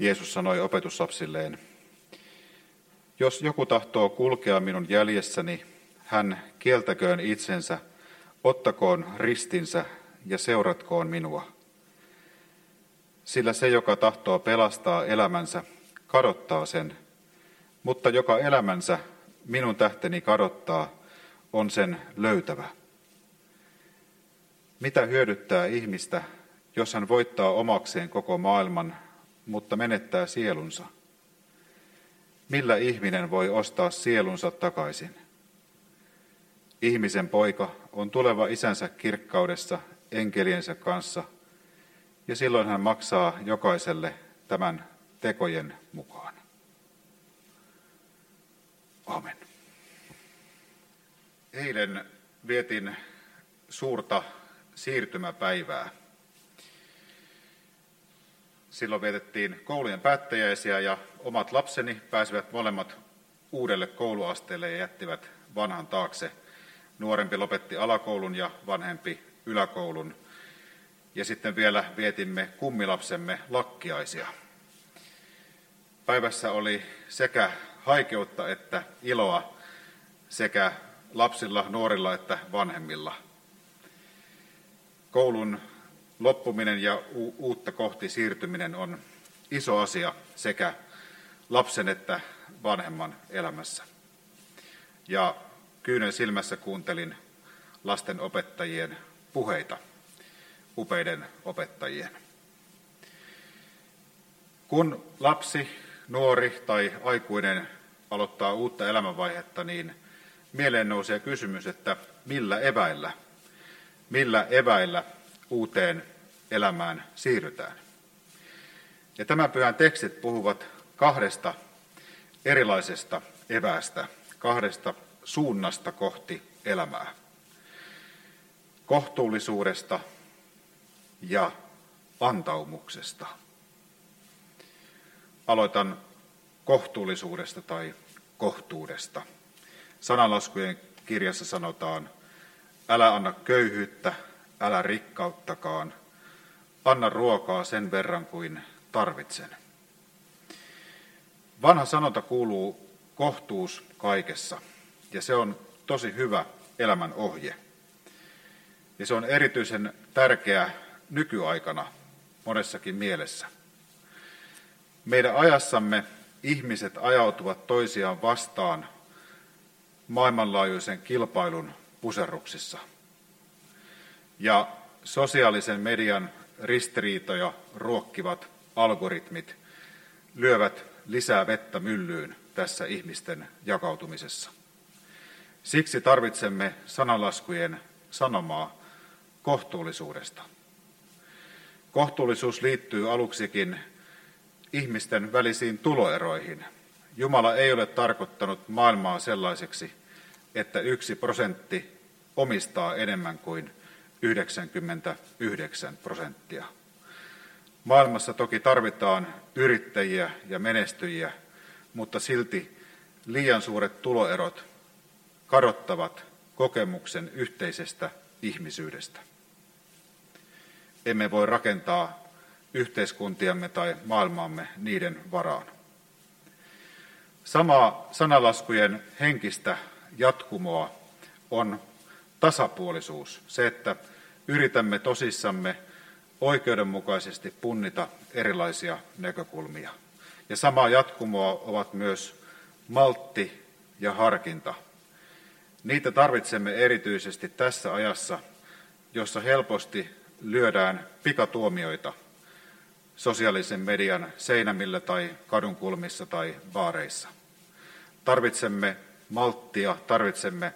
Jeesus sanoi opetuslapsilleen, jos joku tahtoo kulkea minun jäljessäni, hän kieltäköön itsensä, ottakoon ristinsä ja seuratkoon minua. Sillä se, joka tahtoo pelastaa elämänsä, kadottaa sen, mutta joka elämänsä minun tähteni kadottaa, on sen löytävä. Mitä hyödyttää ihmistä, jos hän voittaa omakseen koko maailman, mutta menettää sielunsa? Millä ihminen voi ostaa sielunsa takaisin? Ihmisen poika on tuleva isänsä kirkkaudessa enkeliensä kanssa, ja silloin hän maksaa jokaiselle tämän tekojen mukaan. Amen. Eilen vietin suurta siirtymäpäivää. Silloin vietettiin koulujen päättäjäisiä ja omat lapseni pääsivät molemmat uudelle kouluasteelle ja jättivät vanhan taakse. Nuorempi lopetti alakoulun ja vanhempi yläkoulun. Ja sitten vielä vietimme kummilapsemme lakkiaisia. Päivässä oli sekä haikeutta että iloa sekä lapsilla, nuorilla että vanhemmilla. Koulun loppuminen ja uutta kohti siirtyminen on iso asia sekä lapsen että vanhemman elämässä. Ja kyynen silmässä kuuntelin lasten opettajien puheita, upeiden opettajien. Kun lapsi, nuori tai aikuinen aloittaa uutta elämänvaihetta, niin mieleen nousee kysymys, että millä eväillä, millä eväillä uuteen elämään siirrytään. Ja tämän pyhän tekstit puhuvat kahdesta erilaisesta eväästä, kahdesta suunnasta kohti elämää. Kohtuullisuudesta ja antaumuksesta. Aloitan kohtuullisuudesta tai kohtuudesta. Sanalaskujen kirjassa sanotaan, älä anna köyhyyttä, älä rikkauttakaan, anna ruokaa sen verran kuin tarvitsen. Vanha sanonta kuuluu kohtuus kaikessa, ja se on tosi hyvä elämän ohje. Ja se on erityisen tärkeä nykyaikana monessakin mielessä. Meidän ajassamme ihmiset ajautuvat toisiaan vastaan maailmanlaajuisen kilpailun puserruksissa. Ja sosiaalisen median ristiriitoja ruokkivat algoritmit lyövät lisää vettä myllyyn tässä ihmisten jakautumisessa. Siksi tarvitsemme sanalaskujen sanomaa kohtuullisuudesta. Kohtuullisuus liittyy aluksikin ihmisten välisiin tuloeroihin. Jumala ei ole tarkoittanut maailmaa sellaiseksi, että yksi prosentti omistaa enemmän kuin 99 prosenttia. Maailmassa toki tarvitaan yrittäjiä ja menestyjiä, mutta silti liian suuret tuloerot kadottavat kokemuksen yhteisestä ihmisyydestä. Emme voi rakentaa yhteiskuntiamme tai maailmaamme niiden varaan. Samaa sanalaskujen henkistä jatkumoa on tasapuolisuus, se, että yritämme tosissamme oikeudenmukaisesti punnita erilaisia näkökulmia. Ja samaa jatkumoa ovat myös maltti ja harkinta. Niitä tarvitsemme erityisesti tässä ajassa, jossa helposti lyödään pikatuomioita sosiaalisen median seinämillä tai kadunkulmissa tai baareissa. Tarvitsemme malttia, tarvitsemme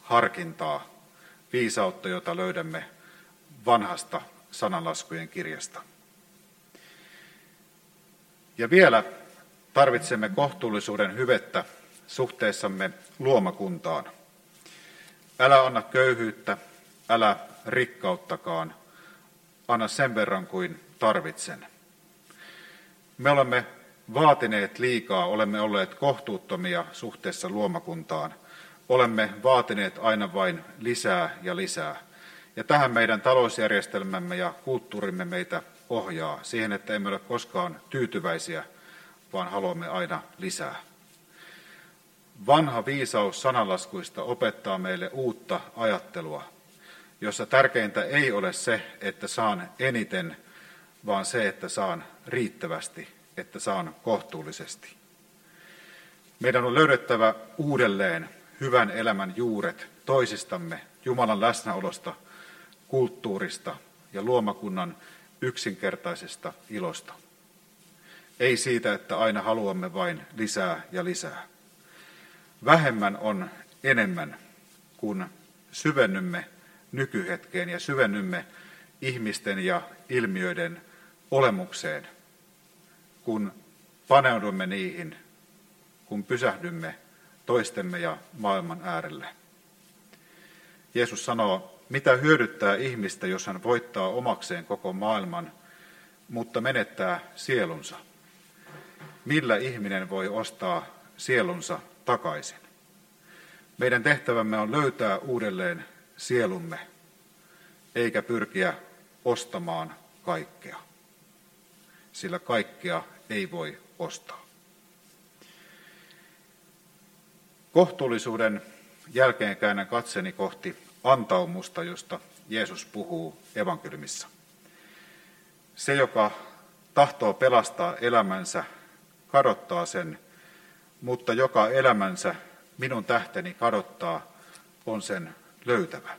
harkintaa, viisautta, jota löydämme vanhasta sananlaskujen kirjasta. Ja vielä tarvitsemme kohtuullisuuden hyvettä suhteessamme luomakuntaan. Älä anna köyhyyttä, älä rikkauttakaan, anna sen verran kuin tarvitsen. Me olemme vaatineet liikaa, olemme olleet kohtuuttomia suhteessa luomakuntaan. Olemme vaatineet aina vain lisää ja lisää. Ja tähän meidän talousjärjestelmämme ja kulttuurimme meitä ohjaa siihen, että emme ole koskaan tyytyväisiä, vaan haluamme aina lisää. Vanha viisaus sanalaskuista opettaa meille uutta ajattelua, jossa tärkeintä ei ole se, että saan eniten, vaan se, että saan riittävästi, että saan kohtuullisesti. Meidän on löydettävä uudelleen hyvän elämän juuret toisistamme, Jumalan läsnäolosta, kulttuurista ja luomakunnan yksinkertaisesta ilosta. Ei siitä, että aina haluamme vain lisää ja lisää. Vähemmän on enemmän, kun syvennymme nykyhetkeen ja syvennymme ihmisten ja ilmiöiden olemukseen, kun paneudumme niihin, kun pysähdymme toistemme ja maailman äärelle. Jeesus sanoo, mitä hyödyttää ihmistä, jos hän voittaa omakseen koko maailman, mutta menettää sielunsa? Millä ihminen voi ostaa sielunsa takaisin? Meidän tehtävämme on löytää uudelleen sielumme, eikä pyrkiä ostamaan kaikkea, sillä kaikkea ei voi ostaa. Kohtuullisuuden jälkeen käännän katseni kohti antaumusta, josta Jeesus puhuu evankeliumissa. Se, joka tahtoo pelastaa elämänsä, kadottaa sen, mutta joka elämänsä minun tähteni kadottaa, on sen löytävä.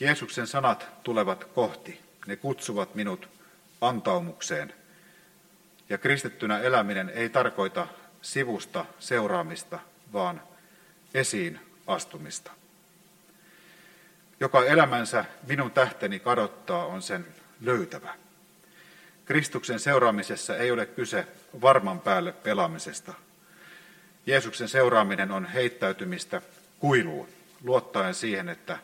Jeesuksen sanat tulevat kohti, ne kutsuvat minut antaumukseen. Ja kristittynä eläminen ei tarkoita sivusta seuraamista, vaan esiin astumista. Joka elämänsä minun tähteni kadottaa, on sen löytävä. Kristuksen seuraamisessa ei ole kyse varman päälle pelaamisesta. Jeesuksen seuraaminen on heittäytymistä kuiluun, luottaen siihen, että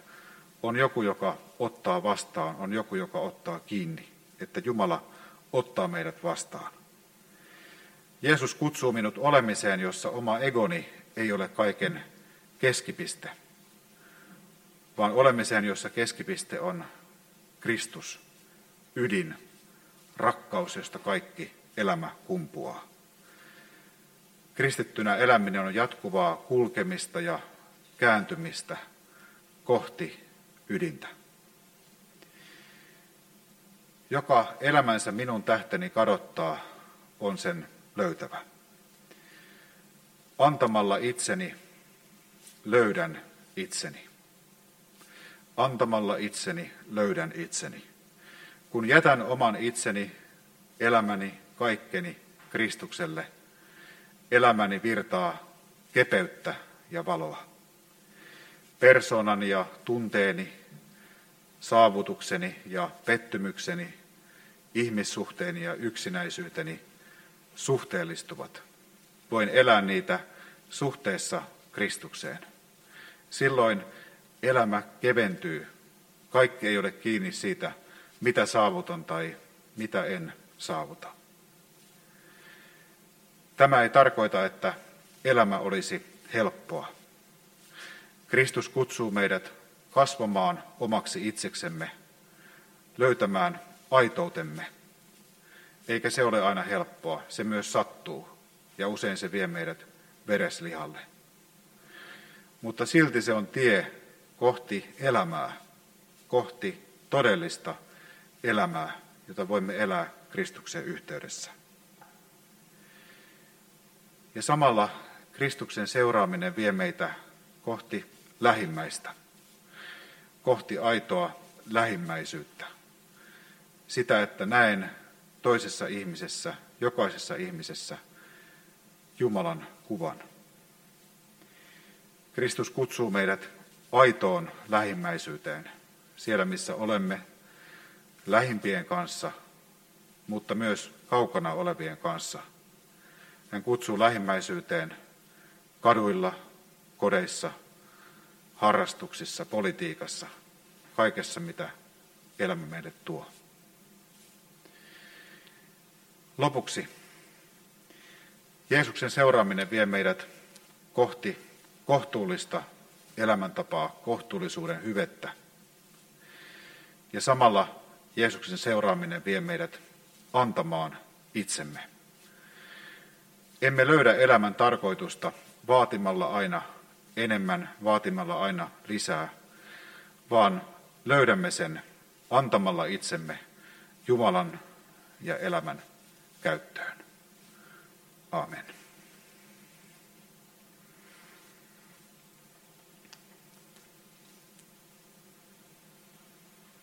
on joku, joka ottaa vastaan, on joku, joka ottaa kiinni, että Jumala ottaa meidät vastaan. Jeesus kutsuu minut olemiseen, jossa oma egoni ei ole kaiken keskipiste, vaan olemiseen, jossa keskipiste on Kristus, ydin, rakkaus, josta kaikki elämä kumpuaa. Kristittynä eläminen on jatkuvaa kulkemista ja kääntymistä kohti ydintä. Joka elämänsä minun tähteni kadottaa, on sen löytävä. Antamalla itseni löydän itseni. Antamalla itseni löydän itseni. Kun jätän oman itseni, elämäni, kaikkeni Kristukselle, elämäni virtaa kepeyttä ja valoa. Persoonani ja tunteeni, saavutukseni ja pettymykseni, ihmissuhteeni ja yksinäisyyteni suhteellistuvat. Voin elää niitä suhteessa Kristukseen. Silloin elämä keventyy. Kaikki ei ole kiinni siitä, mitä saavutan tai mitä en saavuta. Tämä ei tarkoita, että elämä olisi helppoa. Kristus kutsuu meidät kasvamaan omaksi itseksemme, löytämään aitoutemme – eikä se ole aina helppoa, se myös sattuu ja usein se vie meidät vereslihalle. Mutta silti se on tie kohti elämää, kohti todellista elämää, jota voimme elää Kristuksen yhteydessä. Ja samalla Kristuksen seuraaminen vie meitä kohti lähimmäistä, kohti aitoa lähimmäisyyttä. Sitä, että näen toisessa ihmisessä, jokaisessa ihmisessä Jumalan kuvan. Kristus kutsuu meidät aitoon lähimmäisyyteen, siellä missä olemme lähimpien kanssa, mutta myös kaukana olevien kanssa. Hän kutsuu lähimmäisyyteen kaduilla, kodeissa, harrastuksissa, politiikassa, kaikessa mitä elämä meille tuo. Lopuksi Jeesuksen seuraaminen vie meidät kohti kohtuullista elämäntapaa, kohtuullisuuden hyvettä. Ja samalla Jeesuksen seuraaminen vie meidät antamaan itsemme. Emme löydä elämän tarkoitusta vaatimalla aina enemmän, vaatimalla aina lisää, vaan löydämme sen antamalla itsemme Jumalan ja elämän käyttöön. Amen.